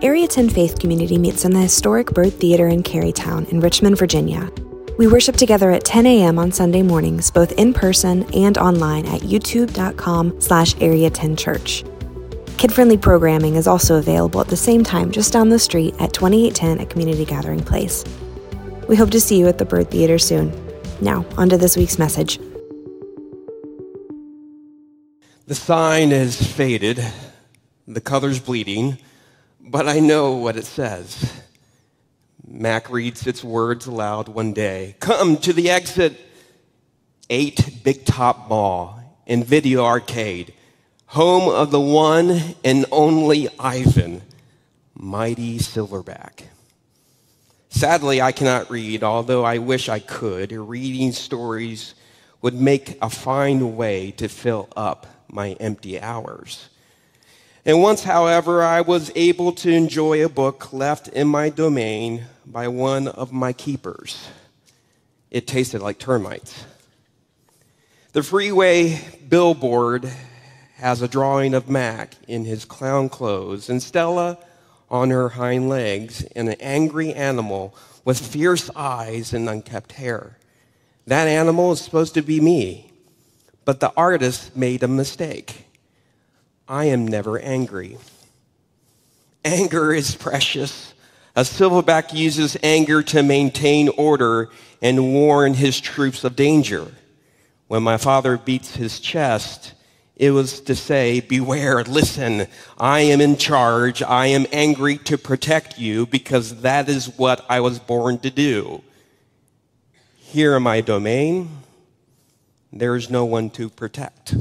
Area 10 Faith Community meets in the historic Byrd Theater in Carytown in Richmond, Virginia. We worship together at 10 a.m. on Sunday mornings, both in person and online at youtube.com slash area 10 church. Kid-friendly programming is also available at the same time just down the street at 2810 at Community Gathering Place. We hope to see you at the Byrd Theater soon. Now, on to this week's message. The sign is faded, the color's bleeding, but I know what it says. Mac reads its words aloud one day. Come to the exit 8 Big Top Mall and Video Arcade, home of the one and only Ivan, mighty Silverback. Sadly, I cannot read, although I wish I could. Reading stories would make a fine way to fill up my empty hours. And once, however, I was able to enjoy a book left in my domain by one of my keepers. It tasted like termites. The freeway billboard has a drawing of Mac in his clown clothes and Stella on her hind legs and an angry animal with fierce eyes and unkept hair. That animal is supposed to be me, but the artist made a mistake. I am never angry. Anger is precious. A silverback uses anger to maintain order and warn his troops of danger. When my father beats his chest, it was to say, Beware, listen, I am in charge. I am angry to protect you because that is what I was born to do. Here in my domain, there is no one to protect.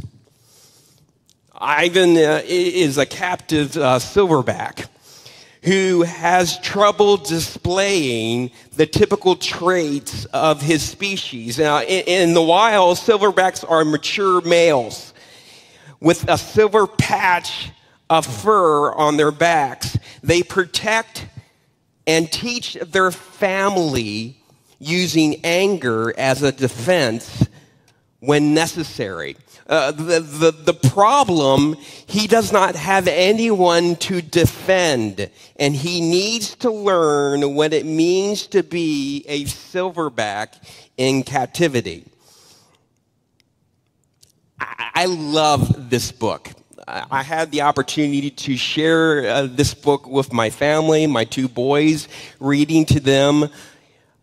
Ivan uh, is a captive uh, silverback who has trouble displaying the typical traits of his species. Now, in, in the wild, silverbacks are mature males with a silver patch of fur on their backs. They protect and teach their family using anger as a defense when necessary. Uh, the, the, the problem, he does not have anyone to defend, and he needs to learn what it means to be a silverback in captivity. I, I love this book. I had the opportunity to share uh, this book with my family, my two boys, reading to them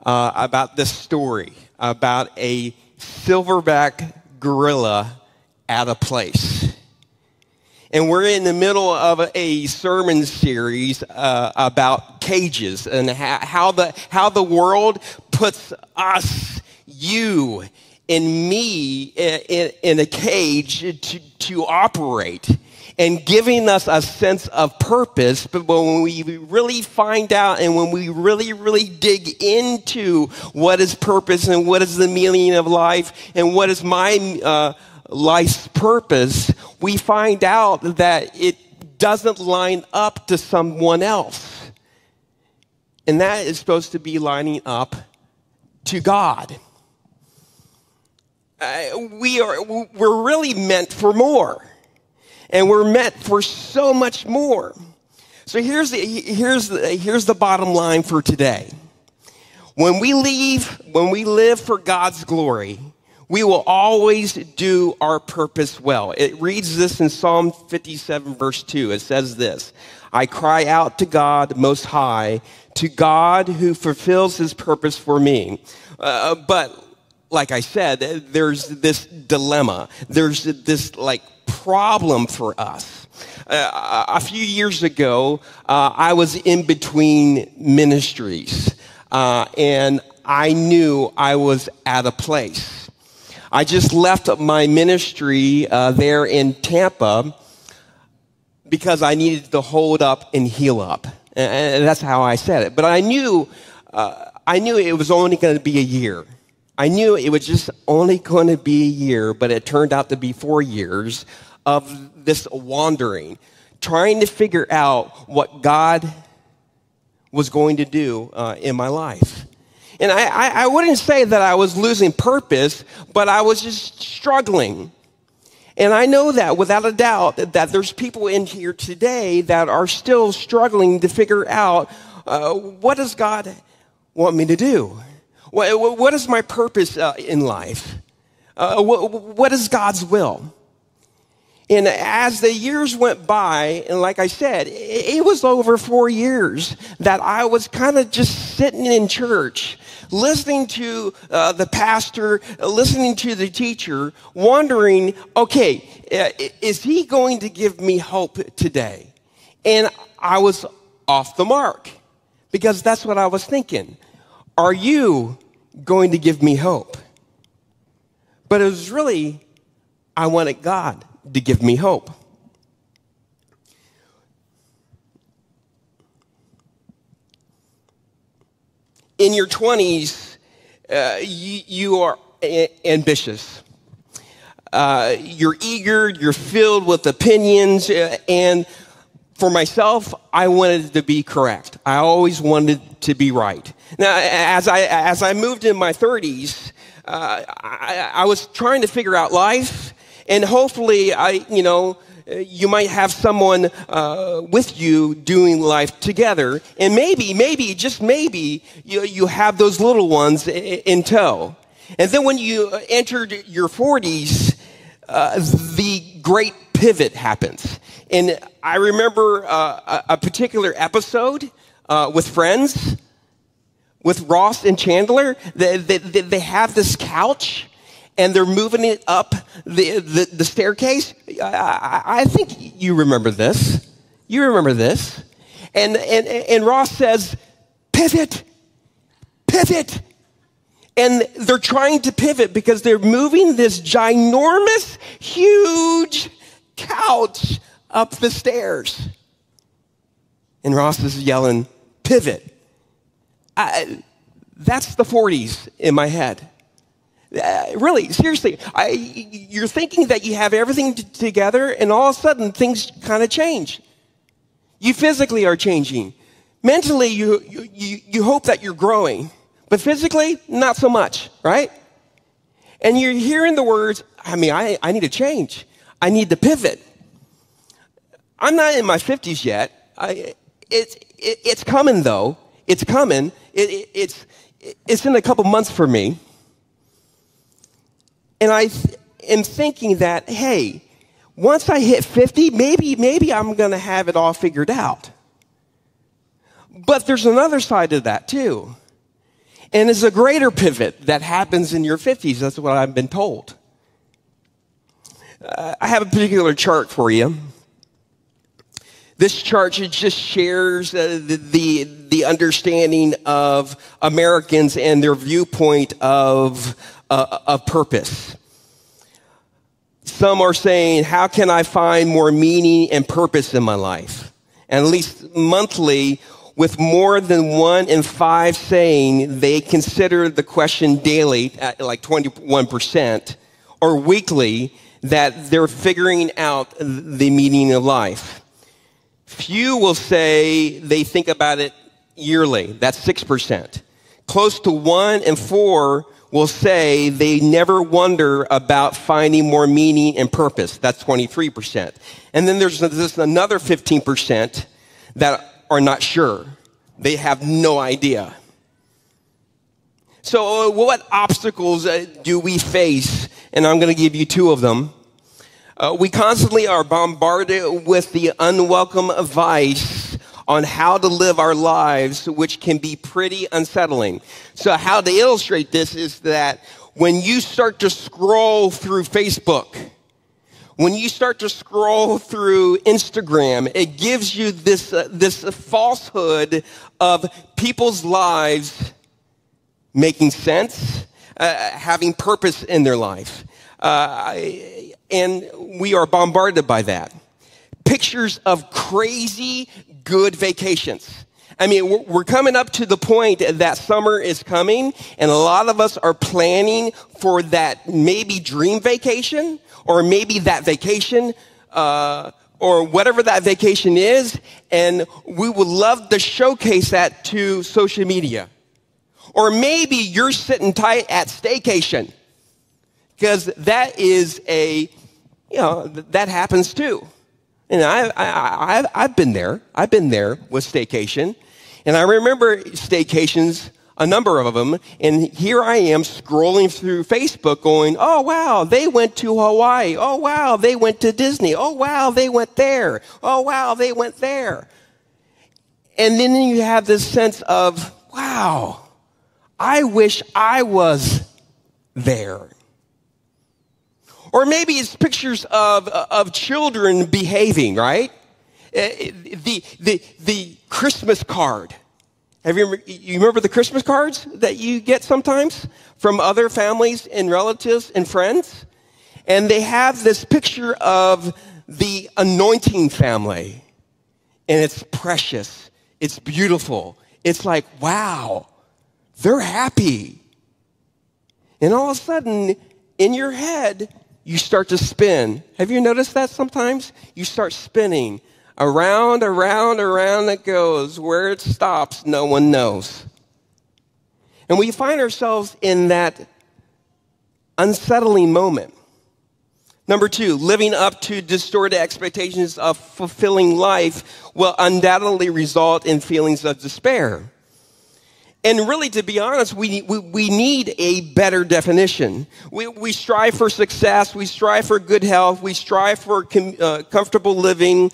uh, about this story about a silverback gorilla at a place. And we're in the middle of a sermon series uh, about cages and how the, how the world puts us, you, and me in, in a cage to, to operate and giving us a sense of purpose. But when we really find out and when we really, really dig into what is purpose and what is the meaning of life and what is my uh, life's purpose, we find out that it doesn't line up to someone else. And that is supposed to be lining up to God. Uh, we are, we're really meant for more and we're meant for so much more. So here's the, here's the, here's the bottom line for today. When we leave, when we live for God's glory, we will always do our purpose well. It reads this in Psalm 57 verse 2. It says this, I cry out to God most high, to God who fulfills his purpose for me. Uh, but like I said, there's this dilemma. There's this like problem for us. Uh, a few years ago, uh, I was in between ministries, uh, and I knew I was at a place. I just left my ministry uh, there in Tampa because I needed to hold up and heal up, and that's how I said it. But I knew, uh, I knew it was only going to be a year. I knew it was just only going to be a year, but it turned out to be four years of this wandering, trying to figure out what God was going to do uh, in my life. And I, I, wouldn't say that I was losing purpose, but I was just struggling. And I know that without a doubt that, that there's people in here today that are still struggling to figure out uh, what does God want me to do? What, what is my purpose uh, in life? Uh, what, what is God's will? And as the years went by, and like I said, it was over four years that I was kind of just sitting in church, listening to uh, the pastor, listening to the teacher, wondering, okay, uh, is he going to give me hope today? And I was off the mark because that's what I was thinking. Are you going to give me hope? But it was really, I wanted God to give me hope. In your 20s, uh, you, you, are a- ambitious. Uh, you're eager, you're filled with opinions, uh, and for myself, I wanted to be correct. I always wanted to be right. Now, as I, as I moved in my 30s, uh, I, I was trying to figure out life and hopefully, I, you know, you might have someone uh, with you doing life together. And maybe, maybe, just maybe, you, you have those little ones in, tow. And then when you entered your 40s, uh, the great pivot happens. And I remember uh, a, a, particular episode uh, with friends, with Ross and Chandler. They, they, they have this couch and they're moving it up the, the, the staircase. I, I, think you remember this. You remember this. And, and, and Ross says, pivot, pivot. And they're trying to pivot because they're moving this ginormous, huge couch up the stairs. And Ross is yelling, pivot. I, that's the 40s in my head. Uh, really, seriously, I, you're thinking that you have everything t- together, and all of a sudden things kind of change. You physically are changing. Mentally, you, you, you hope that you're growing, but physically, not so much, right? And you're hearing the words, I mean, I, I need to change. I need to pivot. I'm not in my 50s yet. I, it, it, it's coming, though. It's coming. It, it's, it's in a couple months for me. And I th- am thinking that, hey, once I hit 50, maybe, maybe I'm going to have it all figured out. But there's another side to that too. And it's a greater pivot that happens in your 50s. That's what I've been told. Uh, I have a particular chart for you. This chart just shares uh, the, the, the, understanding of Americans and their viewpoint of, uh, of purpose. Some are saying, How can I find more meaning and purpose in my life? And at least monthly, with more than one in five saying they consider the question daily at like 21%, or weekly that they're figuring out the meaning of life. Few will say they think about it yearly. That's 6%. Close to one in four will say they never wonder about finding more meaning and purpose. That's 23%. And then there's this another 15% that are not sure. They have no idea. So, what obstacles uh, do we face? And I'm going to give you two of them. Uh, we constantly are bombarded with the unwelcome advice on how to live our lives, which can be pretty unsettling. So, how to illustrate this is that when you start to scroll through Facebook, when you start to scroll through Instagram, it gives you this, uh, this falsehood of people's lives making sense, uh, having purpose in their life. Uh, and we are bombarded by that. Pictures of crazy good vacations. I mean, we're coming up to the point that summer is coming, and a lot of us are planning for that maybe dream vacation, or maybe that vacation, uh, or whatever that vacation is, and we would love to showcase that to social media. Or maybe you're sitting tight at staycation, because that is a you know, that happens too. And I, I, I, I've been there. I've been there with staycation. And I remember staycations, a number of them. And here I am scrolling through Facebook going, oh, wow, they went to Hawaii. Oh, wow, they went to Disney. Oh, wow, they went there. Oh, wow, they went there. And then you have this sense of, wow, I wish I was there. Or maybe it's pictures of, of children behaving, right? Eh, the, the, the Christmas card. Have you, you remember the Christmas cards that you get sometimes from other families and relatives and friends? And they have this picture of the anointing family. And it's precious. It's beautiful. It's like, wow, they're happy. And all of a sudden, in your head, you start to spin. Have you noticed that sometimes? You start spinning. Around, around, around it goes. Where it stops, no one knows. And we find ourselves in that unsettling moment. Number two, living up to distorted expectations of fulfilling life will undoubtedly result in feelings of despair. And really, to be honest, we, we, we need a better definition. We, we strive for success, we strive for good health, we strive for com, uh, comfortable living,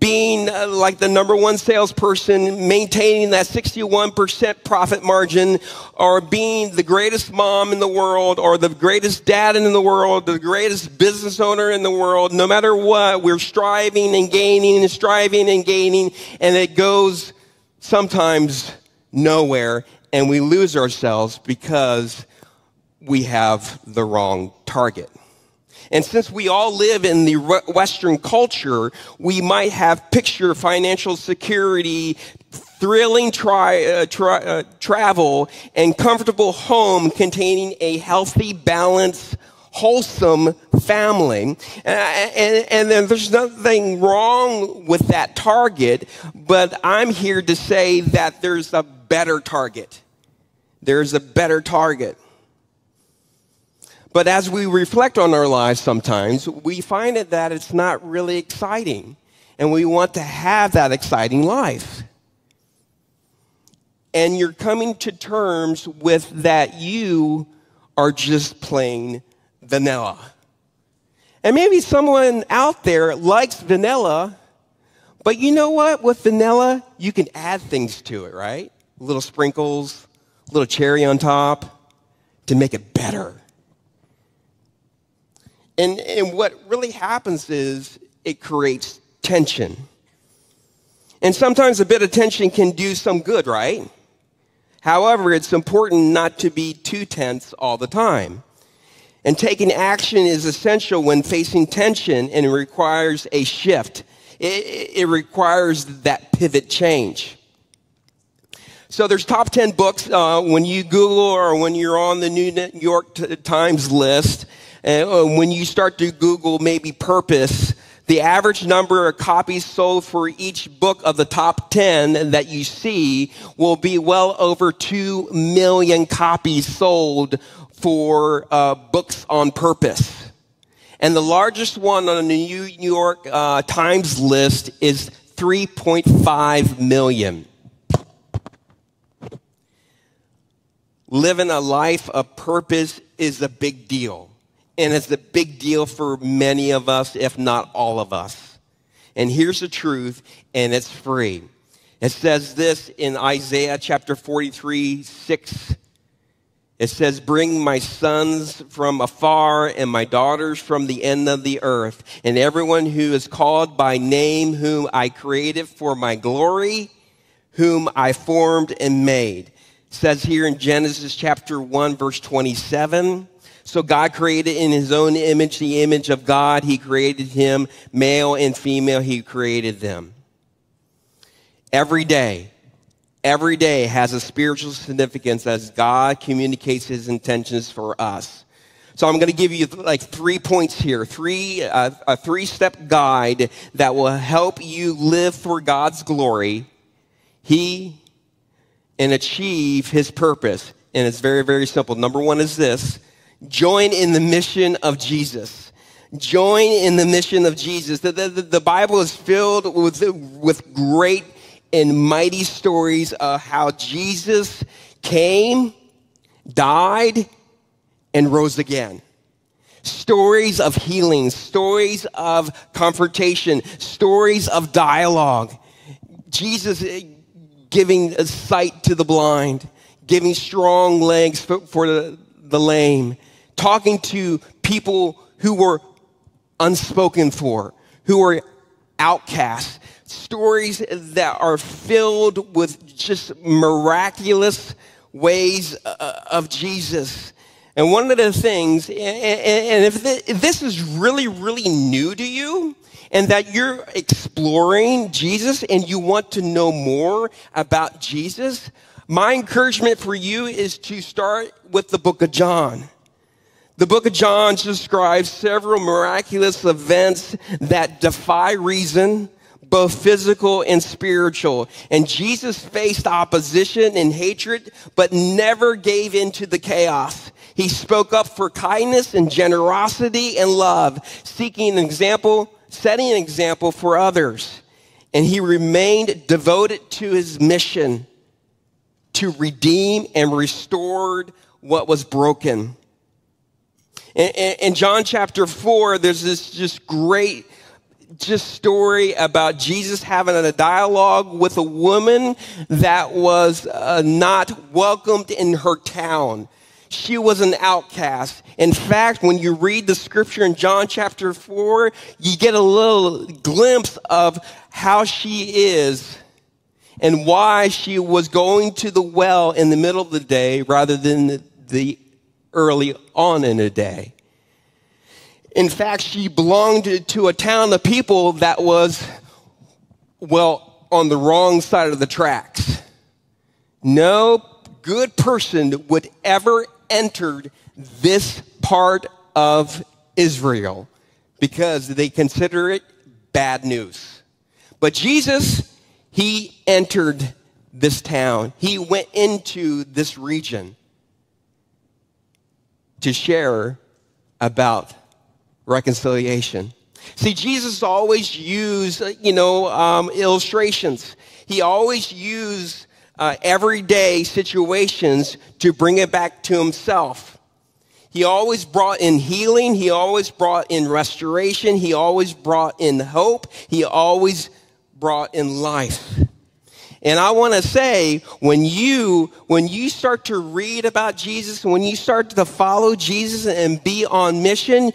being uh, like the number one salesperson, maintaining that 61% profit margin, or being the greatest mom in the world, or the greatest dad in the world, the greatest business owner in the world. No matter what, we're striving and gaining and striving and gaining, and it goes sometimes nowhere, and we lose ourselves because we have the wrong target. And since we all live in the Western culture, we might have picture financial security, thrilling tri- uh, uh, travel, and comfortable home containing a healthy, balanced, wholesome family. And, and, and then there's nothing wrong with that target, but I'm here to say that there's a better target. There's a better target. But as we reflect on our lives sometimes, we find it that it's not really exciting. And we want to have that exciting life. And you're coming to terms with that you are just plain vanilla. And maybe someone out there likes vanilla, but you know what? With vanilla, you can add things to it, right? little sprinkles, little cherry on top to make it better. And, and what really happens is it creates tension. And sometimes a bit of tension can do some good, right? However, it's important not to be too tense all the time. And taking action is essential when facing tension and requires a shift. It, it requires that pivot change. So there's top 10 books uh, when you Google or when you're on the New York Times list. And uh, when you start to Google maybe purpose, the average number of copies sold for each book of the top 10 that you see will be well over 2 million copies sold for uh, books on purpose. And the largest one on the New York uh, Times list is 3.5 million. living a life of purpose is a big deal. And it's a big deal for many of us, if not all of us. And here's the truth, and it's free. It says this in Isaiah chapter 43, 6. It says, Bring my sons from afar and my daughters from the end of the earth, and everyone who is called by name, whom I created for my glory, whom I formed and made says here in Genesis chapter 1, verse 27. So God created in his own image, the image of God, he created him, male and female, he created them. Every day, every day has a spiritual significance as God communicates his intentions for us. So I'm going to give you like three points here, three, uh, a three step guide that will help you live for God's glory. He and achieve his purpose. And it's very, very simple. Number one is this join in the mission of Jesus. Join in the mission of Jesus. The, the, the Bible is filled with, with great and mighty stories of how Jesus came, died, and rose again. Stories of healing, stories of confrontation, stories of dialogue. Jesus eh, giving sight to the blind, giving strong legs for, for the, the lame, talking to people who were unspoken for, who were outcasts, stories that are filled with just miraculous ways uh, of Jesus. And one of the things, and if this is really, really new to you, and that you're exploring Jesus and you want to know more about Jesus, my encouragement for you is to start with the book of John. The book of John describes several miraculous events that defy reason, both physical and spiritual. And Jesus faced opposition and hatred, but never gave in to the chaos. He spoke up for kindness and generosity and love, seeking an example, setting an example for others. And he remained devoted to his mission to redeem and restored what was broken. In, in, John chapter 4, there's this just great just story about Jesus having a dialogue with a woman that was uh, not welcomed in her town. She was an outcast. In fact, when you read the scripture in John chapter 4, you get a little glimpse of how she is and why she was going to the well in the middle of the day rather than the, the early on in the day. In fact, she belonged to a town of people that was, well, on the wrong side of the tracks. No good person would ever enter this part of Israel because they consider it bad news. But Jesus, he entered this town. He went into this region to share about reconciliation. See, Jesus always used, you know, um, illustrations. He always used uh, everyday situations to bring it back to himself. He always brought in healing. He always brought in restoration. He always brought in hope. He always brought in life. And I want to say, when you, when you start to read about Jesus, when you start to follow Jesus and be on mission,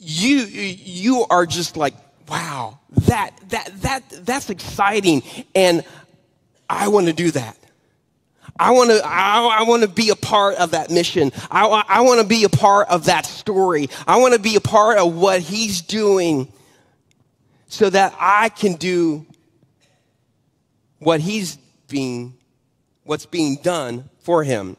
you, you are just like, wow, that, that, that, that's exciting. And I want to do that. I want to, I, I want to be a part of that mission. I, I want to be a part of that story. I want to be a part of what he's doing so that I can do what he's being, what's being done for him.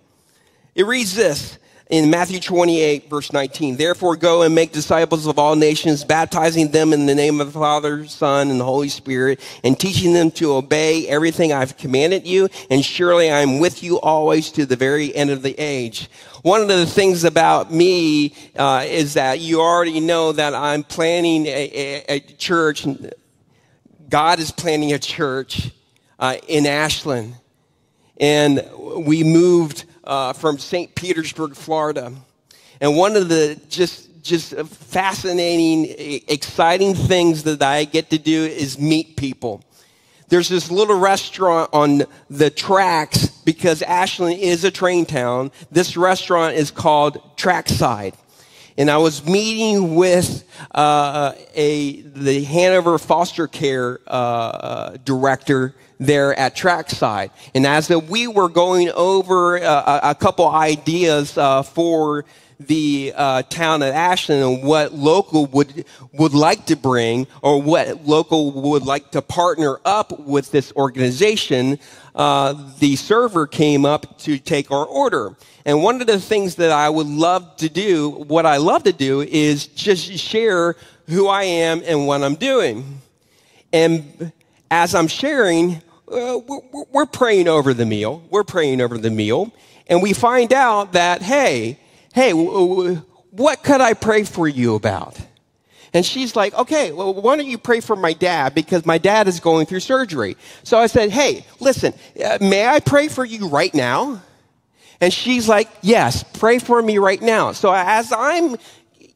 It reads this in Matthew 28, verse 19. Therefore, go and make disciples of all nations, baptizing them in the name of the Father, Son, and the Holy Spirit, and teaching them to obey everything I've commanded you. And surely I'm with you always to the very end of the age. One of the things about me uh, is that you already know that I'm planning a, a, a church. God is planning a church uh, in Ashland. And we moved uh, from St. Petersburg, Florida. And one of the just just fascinating, exciting things that I get to do is meet people. There's this little restaurant on the tracks because Ashland is a train town. This restaurant is called Trackside. And I was meeting with uh, a the Hanover foster care uh, uh director there at Trackside. And as we were going over uh, a couple ideas uh, for the uh, town of Ashland and what local would would like to bring or what local would like to partner up with this organization, uh, the server came up to take our order. And one of the things that I would love to do, what I love to do, is just share who I am and what I'm doing. And as I'm sharing, uh, we're, praying over the meal. We're praying over the meal. And we find out that, hey, hey, what could I pray for you about? And she's like, okay, well, why don't you pray for my dad because my dad is going through surgery. So I said, hey, listen, uh, may I pray for you right now? And she's like, yes, pray for me right now. So as I'm,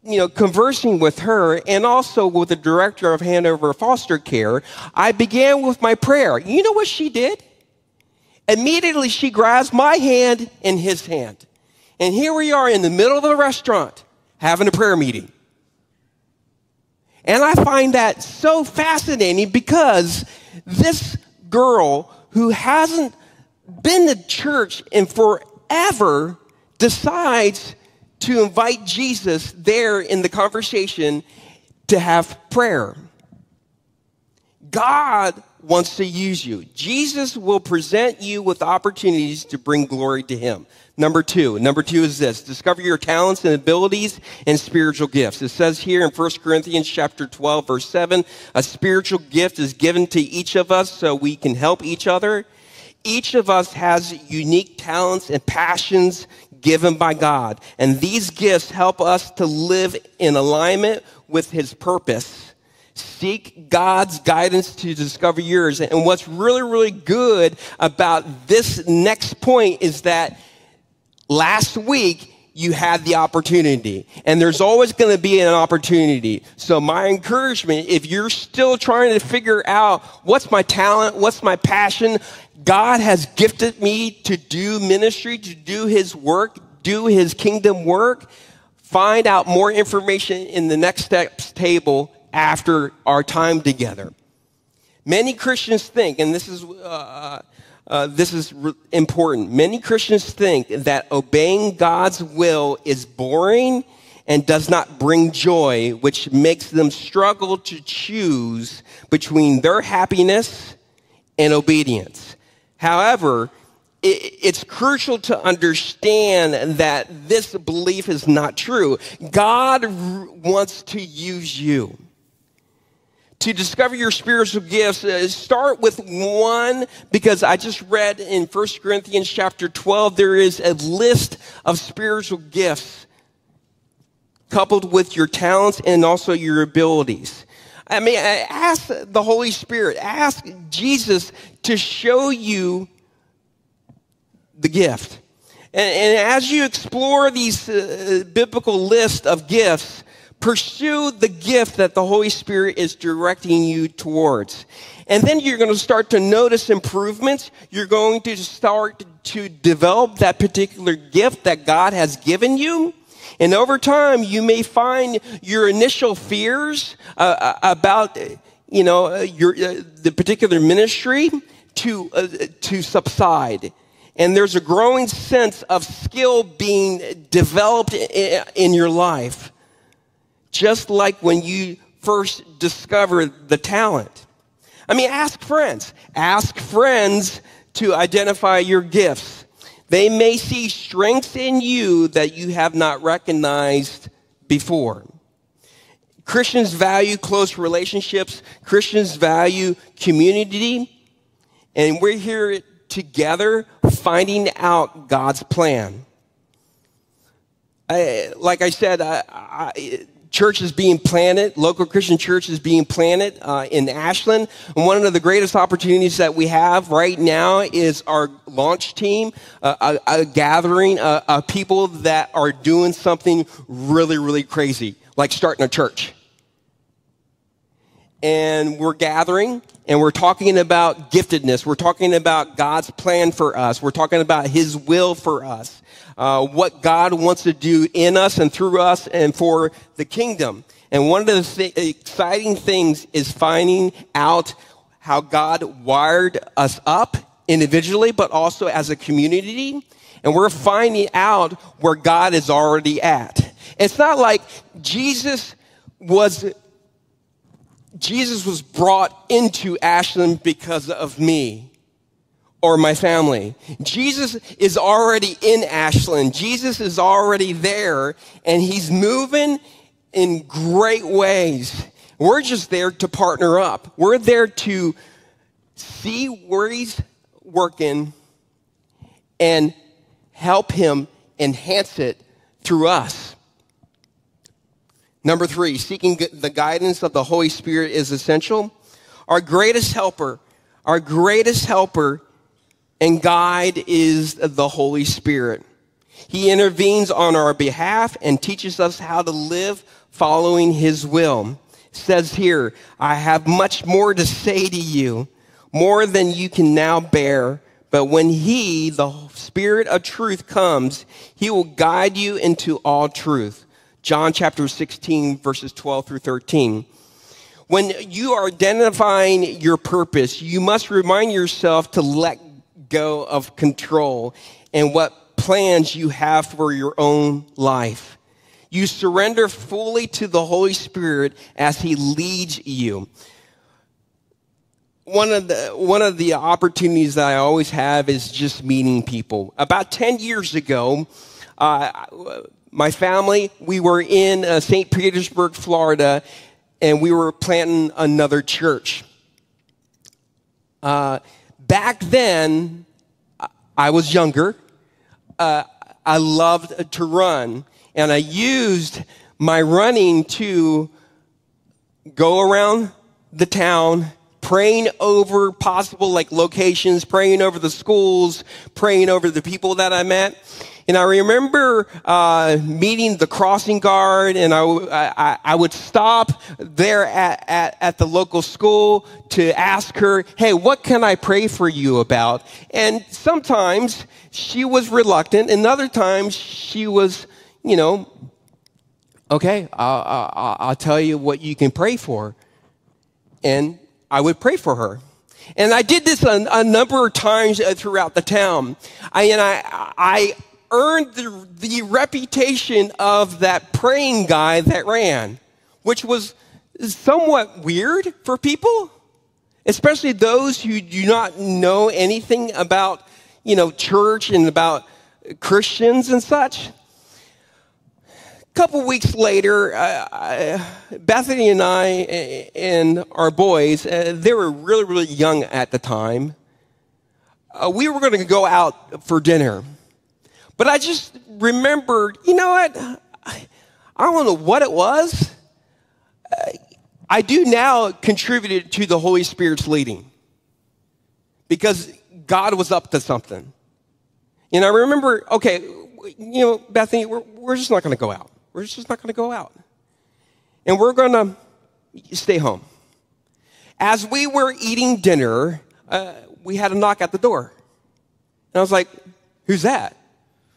you know, conversing with her and also with the director of Hanover Foster Care, I began with my prayer. You know what she did? Immediately she grabs my hand in his hand. And here we are in the middle of the restaurant having a prayer meeting. And I find that so fascinating because this girl who hasn't been to church in forever decides to invite Jesus there in the conversation to have prayer. God wants to use you. Jesus will present you with opportunities to bring glory to Him. Number two. Number two is this. Discover your talents and abilities and spiritual gifts. It says here in 1 Corinthians chapter 12 verse 7, a spiritual gift is given to each of us so we can help each other. Each of us has unique talents and passions given by God. And these gifts help us to live in alignment with His purpose. Seek God's guidance to discover yours. And what's really, really good about this next point is that last week you had the opportunity and there's always going to be an opportunity. So my encouragement, if you're still trying to figure out what's my talent, what's my passion, God has gifted me to do ministry, to do his work, do his kingdom work. Find out more information in the next steps table after our time together. Many Christians think, and this is, uh, uh, this is re- important. Many Christians think that obeying God's will is boring and does not bring joy, which makes them struggle to choose between their happiness and obedience. However, it's crucial to understand that this belief is not true. God wants to use you to discover your spiritual gifts, uh, start with one because I just read in 1 Corinthians chapter 12, there is a list of spiritual gifts coupled with your talents and also your abilities. I mean, ask the Holy Spirit, ask Jesus to show you the gift. And, and as you explore these uh, biblical list of gifts, Pursue the gift that the Holy Spirit is directing you towards. And then you're going to start to notice improvements. You're going to start to develop that particular gift that God has given you. And over time, you may find your initial fears uh, uh about, you know, uh, your, uh, the particular ministry to, uh, to subside. And there's a growing sense of skill being developed in, in your life just like when you first discovered the talent. I mean, ask friends. Ask friends to identify your gifts. They may see strengths in you that you have not recognized before. Christians value close relationships. Christians value community. And we're here together finding out God's plan. I, like I said, I, I, church is being planted, local Christian church is being planted uh, in Ashland. And one of the greatest opportunities that we have right now is our launch team, uh, a, a, gathering uh, of people that are doing something really, really crazy, like starting a church. And we're gathering and we're talking about giftedness. We're talking about God's plan for us. We're talking about His will for us uh, what God wants to do in us and through us and for the kingdom. And one of the th- exciting things is finding out how God wired us up individually, but also as a community. And we're finding out where God is already at. It's not like Jesus was Jesus was brought into Ashland because of me or my family. Jesus is already in Ashland. Jesus is already there and he's moving in great ways. We're just there to partner up. We're there to see where he's working and help him enhance it through us. Number three, seeking the guidance of the Holy Spirit is essential. Our greatest helper, our greatest helper and guide is the Holy Spirit. He intervenes on our behalf and teaches us how to live following His will. It says here, I have much more to say to you, more than you can now bear. But when He, the Spirit of truth, comes, He will guide you into all truth. John chapter 16, verses 12 through 13. When you are identifying your purpose, you must remind yourself to let go of control and what plans you have for your own life. You surrender fully to the Holy Spirit as He leads you. One of the, one of the opportunities that I always have is just meeting people. About 10 years ago, uh, my family, we were in uh, St. Petersburg, Florida, and we were planting another church. Uh, back then, I was younger. Uh, I loved to run, and I used my running to go around the town praying over possible like locations, praying over the schools, praying over the people that I met. And I remember uh, meeting the crossing guard, and I, I, I would stop there at, at, at, the local school to ask her, hey, what can I pray for you about? And sometimes she was reluctant, and other times she was, you know, okay, I'll, I'll, I'll tell you what you can pray for. And I would pray for her. And I did this a, a number of times uh, throughout the town. I, and I, I earned the, the reputation of that praying guy that ran, which was somewhat weird for people, especially those who do not know anything about, you know, church and about Christians and such. A couple weeks later, uh, Bethany and I and our boys, uh, they were really, really young at the time. Uh, we were going to go out for dinner. But I just remembered, you know what? I don't know what it was. I do now contribute to the Holy Spirit's leading because God was up to something. And I remember, okay, you know, Bethany, we're, we're just not going to go out. We're just not going to go out. And we're going to stay home. As we were eating dinner, uh, we had a knock at the door. And I was like, who's that?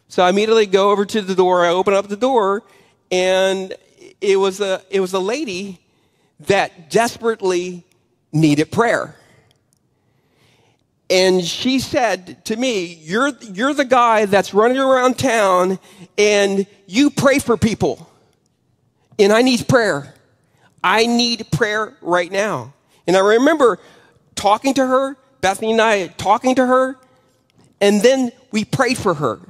So I immediately go over to the door. I open up the door, and it was a it was a lady that desperately needed prayer. And she said to me, "You're you're the guy that's running around town, and you pray for people, and I need prayer. I need prayer right now." And I remember talking to her, Bethany and I talking to her, and then we prayed for her.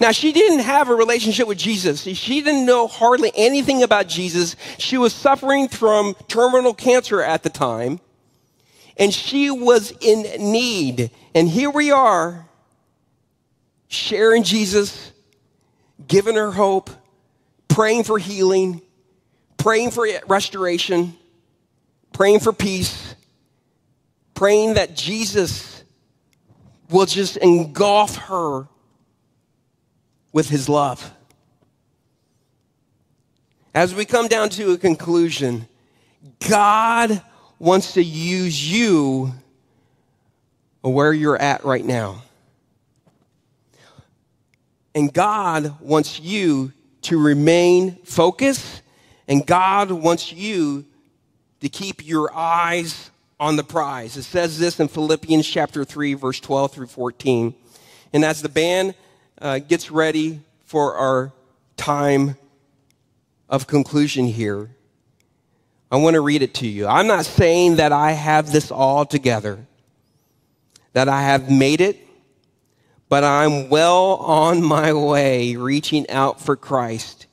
Now, she didn't have a relationship with Jesus. She didn't know hardly anything about Jesus. She was suffering from terminal cancer at the time, and she was in need. And here we are, sharing Jesus, giving her hope, praying for healing, praying for restoration, praying for peace, praying that Jesus will just engulf her with his love. As we come down to a conclusion, God wants to use you where you're at right now. And God wants you to remain focused, and God wants you to keep your eyes on the prize. It says this in Philippians chapter 3, verse 12 through 14. And as the band uh, gets ready for our time of conclusion here, I want to read it to you. I'm not saying that I have this all together, that I have made it, but I'm well on my way reaching out for Christ,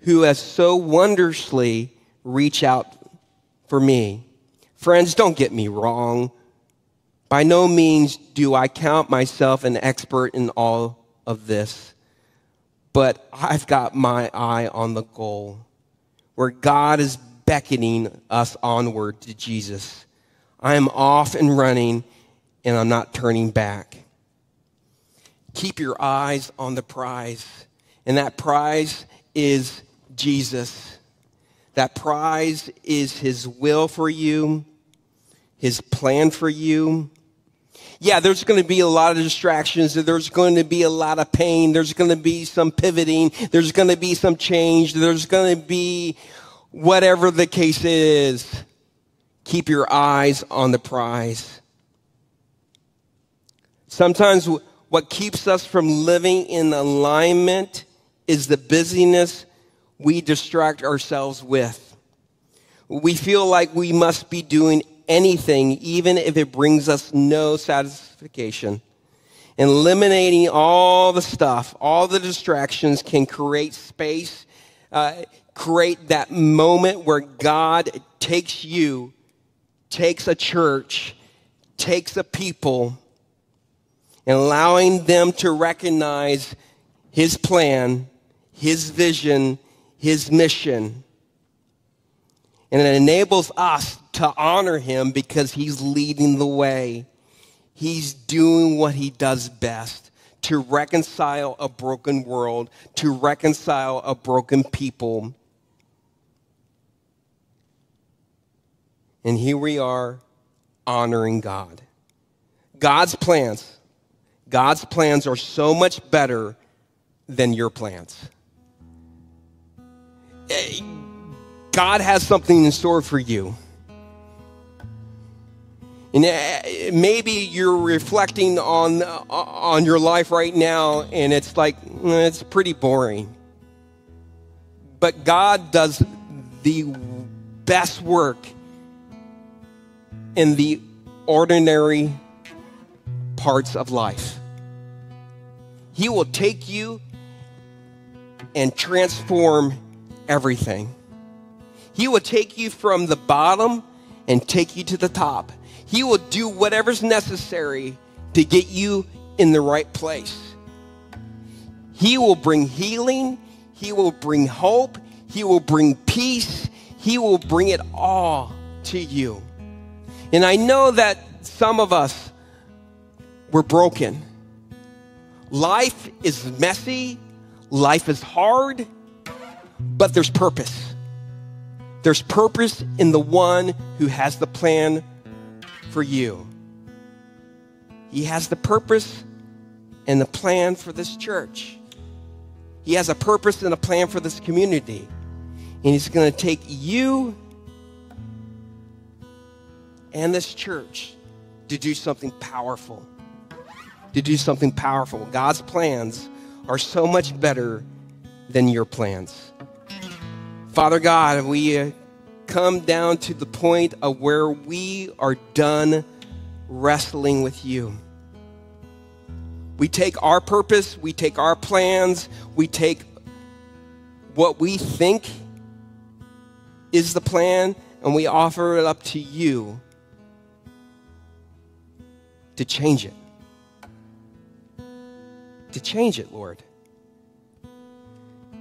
who has so wondrously reached out for me. Friends, don't get me wrong. By no means do I count myself an expert in all of this, but I've got my eye on the goal. where God is beckoning us onward to Jesus. I am off and running, and I'm not turning back. Keep your eyes on the prize, and that prize is Jesus. That prize is His will for you, His plan for you. Yeah, there's going to be a lot of distractions. There's going to be a lot of pain. There's going to be some pivoting. There's going to be some change. There's going to be whatever the case is. Keep your eyes on the prize. Sometimes what keeps us from living in alignment is the busyness we distract ourselves with. We feel like we must be doing anything, even if it brings us no satisfaction. Eliminating all the stuff, all the distractions can create space, uh, create that moment where God takes you, takes a church, takes a people, and allowing them to recognize His plan, His vision, His mission. And it enables us to honor him because he's leading the way. He's doing what he does best to reconcile a broken world, to reconcile a broken people. And here we are honoring God. God's plans, God's plans are so much better than your plans. God has something in store for you. And uh, maybe you're reflecting on, on your life right now and it's like, it's pretty boring. But God does the best work in the ordinary parts of life. He will take you and transform everything. He will take you from the bottom and take you to the top. He will do whatever's necessary to get you in the right place. He will bring healing. He will bring hope. He will bring peace. He will bring it all to you. And I know that some of us were broken. Life is messy. Life is hard, but there's purpose. There's purpose in the one who has the plan for you. He has the purpose and the plan for this church. He has a purpose and a plan for this community. And He's going to take you and this church to do something powerful. To do something powerful. God's plans are so much better than your plans. Father God, we uh, come down to the point of where we are done wrestling with you. We take our purpose, we take our plans, we take what we think is the plan, and we offer it up to you to change it. To change it, Lord.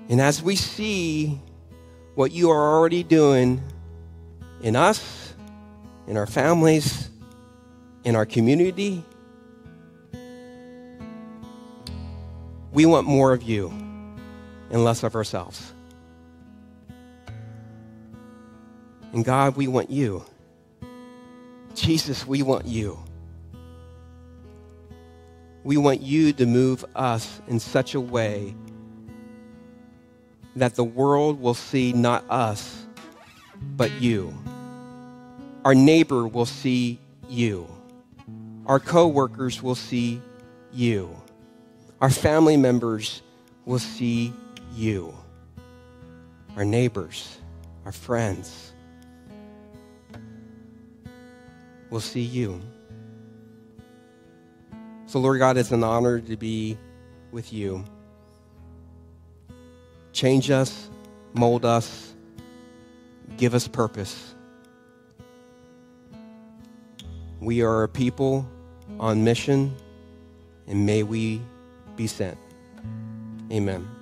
And as we see what you are already doing, in us, in our families, in our community. We want more of you and less of ourselves. And God, we want you. Jesus, we want you. We want you to move us in such a way that the world will see not us, but you. Our neighbor will see you. Our coworkers will see you. Our family members will see you. Our neighbors, our friends will see you. So, Lord God, it's an honor to be with you. Change us, mold us, give us purpose. We are a people on mission, and may we be sent. Amen.